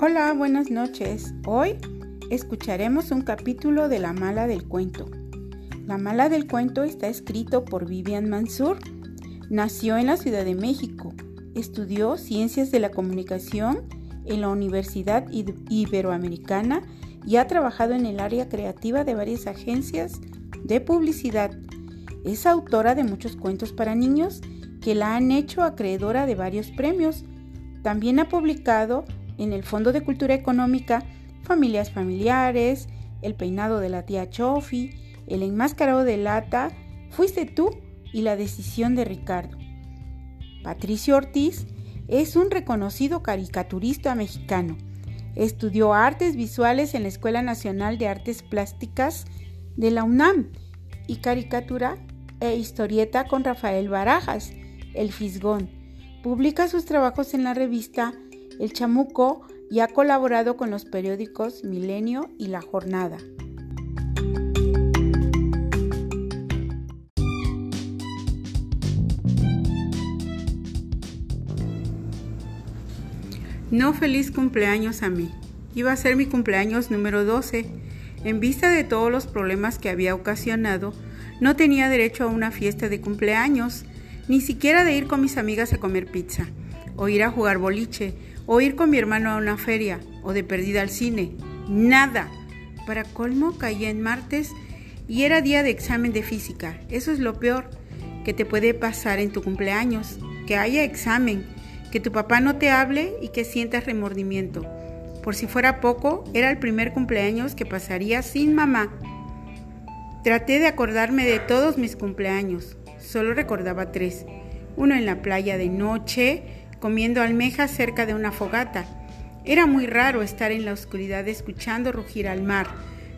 Hola, buenas noches. Hoy escucharemos un capítulo de La Mala del Cuento. La Mala del Cuento está escrito por Vivian Mansur. Nació en la Ciudad de México. Estudió Ciencias de la Comunicación en la Universidad Iberoamericana y ha trabajado en el área creativa de varias agencias de publicidad. Es autora de muchos cuentos para niños que la han hecho acreedora de varios premios. También ha publicado en el Fondo de Cultura Económica Familias Familiares, El peinado de la tía Chofi, El enmascarado de lata, Fuiste tú y La decisión de Ricardo. Patricio Ortiz es un reconocido caricaturista mexicano. Estudió artes visuales en la Escuela Nacional de Artes Plásticas de la UNAM y caricatura e historieta con Rafael Barajas, El Fisgón. Publica sus trabajos en la revista El Chamuco y ha colaborado con los periódicos Milenio y La Jornada. No feliz cumpleaños a mí. Iba a ser mi cumpleaños número 12. En vista de todos los problemas que había ocasionado, no tenía derecho a una fiesta de cumpleaños, ni siquiera de ir con mis amigas a comer pizza, o ir a jugar boliche, o ir con mi hermano a una feria, o de perdida al cine. Nada. Para colmo, caía en martes y era día de examen de física. Eso es lo peor que te puede pasar en tu cumpleaños, que haya examen que tu papá no te hable y que sientas remordimiento. Por si fuera poco, era el primer cumpleaños que pasaría sin mamá. Traté de acordarme de todos mis cumpleaños, solo recordaba tres. Uno en la playa de noche, comiendo almejas cerca de una fogata. Era muy raro estar en la oscuridad escuchando rugir al mar,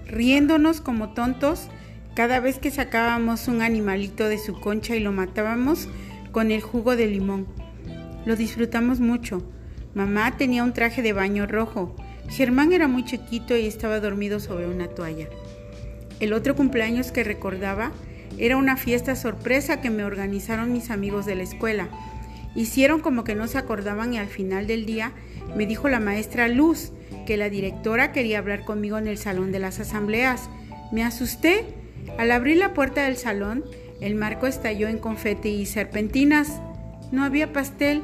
riéndonos como tontos cada vez que sacábamos un animalito de su concha y lo matábamos con el jugo de limón. Lo disfrutamos mucho. Mamá tenía un traje de baño rojo. Germán era muy chiquito y estaba dormido sobre una toalla. El otro cumpleaños que recordaba era una fiesta sorpresa que me organizaron mis amigos de la escuela. Hicieron como que no se acordaban y al final del día me dijo la maestra Luz que la directora quería hablar conmigo en el salón de las asambleas. Me asusté. Al abrir la puerta del salón, el marco estalló en confeti y serpentinas. No había pastel,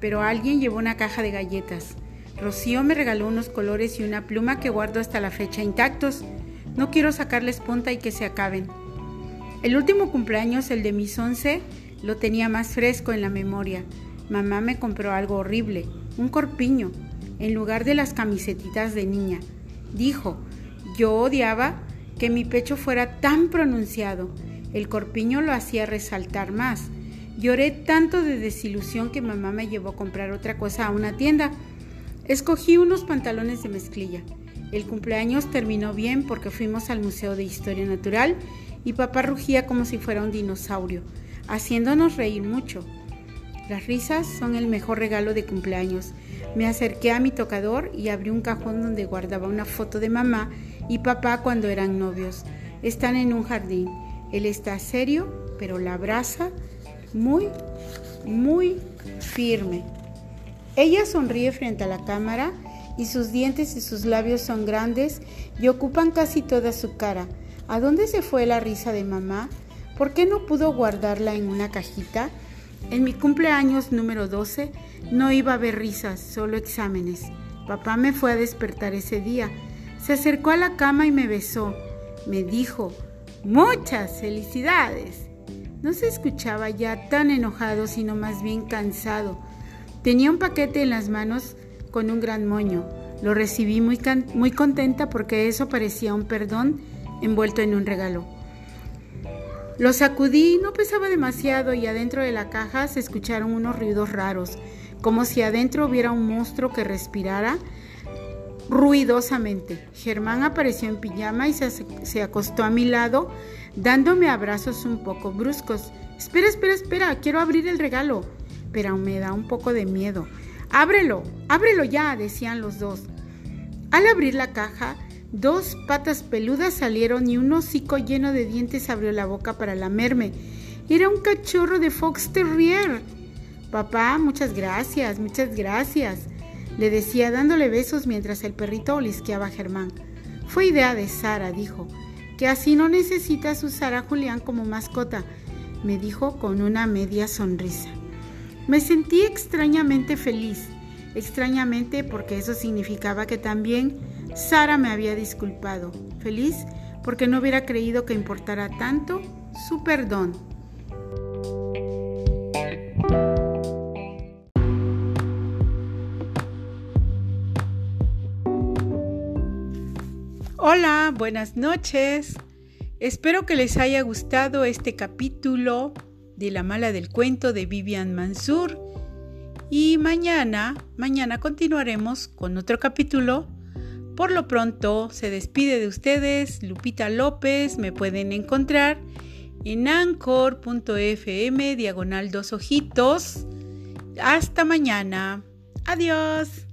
pero alguien llevó una caja de galletas. Rocío me regaló unos colores y una pluma que guardo hasta la fecha intactos. No quiero sacarles punta y que se acaben. El último cumpleaños, el de mis once, lo tenía más fresco en la memoria. Mamá me compró algo horrible, un corpiño, en lugar de las camisetitas de niña. Dijo, yo odiaba que mi pecho fuera tan pronunciado. El corpiño lo hacía resaltar más. Lloré tanto de desilusión que mamá me llevó a comprar otra cosa a una tienda. Escogí unos pantalones de mezclilla. El cumpleaños terminó bien porque fuimos al Museo de Historia Natural y papá rugía como si fuera un dinosaurio, haciéndonos reír mucho. Las risas son el mejor regalo de cumpleaños. Me acerqué a mi tocador y abrí un cajón donde guardaba una foto de mamá y papá cuando eran novios. Están en un jardín. Él está serio, pero la abraza muy, muy firme. Ella sonríe frente a la cámara y sus dientes y sus labios son grandes y ocupan casi toda su cara. ¿A dónde se fue la risa de mamá? ¿Por qué no pudo guardarla en una cajita? En mi cumpleaños número 12 no iba a haber risas, solo exámenes. Papá me fue a despertar ese día. Se acercó a la cama y me besó. Me dijo, muchas felicidades. No se escuchaba ya tan enojado, sino más bien cansado. Tenía un paquete en las manos con un gran moño. Lo recibí muy, muy contenta porque eso parecía un perdón envuelto en un regalo. Lo sacudí, no pesaba demasiado y adentro de la caja se escucharon unos ruidos raros, como si adentro hubiera un monstruo que respirara ruidosamente. Germán apareció en pijama y se, se acostó a mi lado dándome abrazos un poco bruscos. Espera, espera, espera, quiero abrir el regalo. Pero me da un poco de miedo. Ábrelo, ábrelo ya, decían los dos. Al abrir la caja, dos patas peludas salieron y un hocico lleno de dientes abrió la boca para lamerme. Era un cachorro de Fox Terrier. Papá, muchas gracias, muchas gracias. le decía dándole besos mientras el perrito olisqueaba a Germán. Fue idea de Sara, dijo, que así no necesitas usar a Julián como mascota, me dijo con una media sonrisa. Me sentí extrañamente feliz, extrañamente porque eso significaba que también Sara me había disculpado. Feliz porque no hubiera creído que importara tanto su perdón. Hola, buenas noches. Espero que les haya gustado este capítulo de La mala del cuento de Vivian Mansur. Y mañana, mañana continuaremos con otro capítulo. Por lo pronto, se despide de ustedes Lupita López. Me pueden encontrar en anchor.fm diagonal dos ojitos. Hasta mañana. Adiós.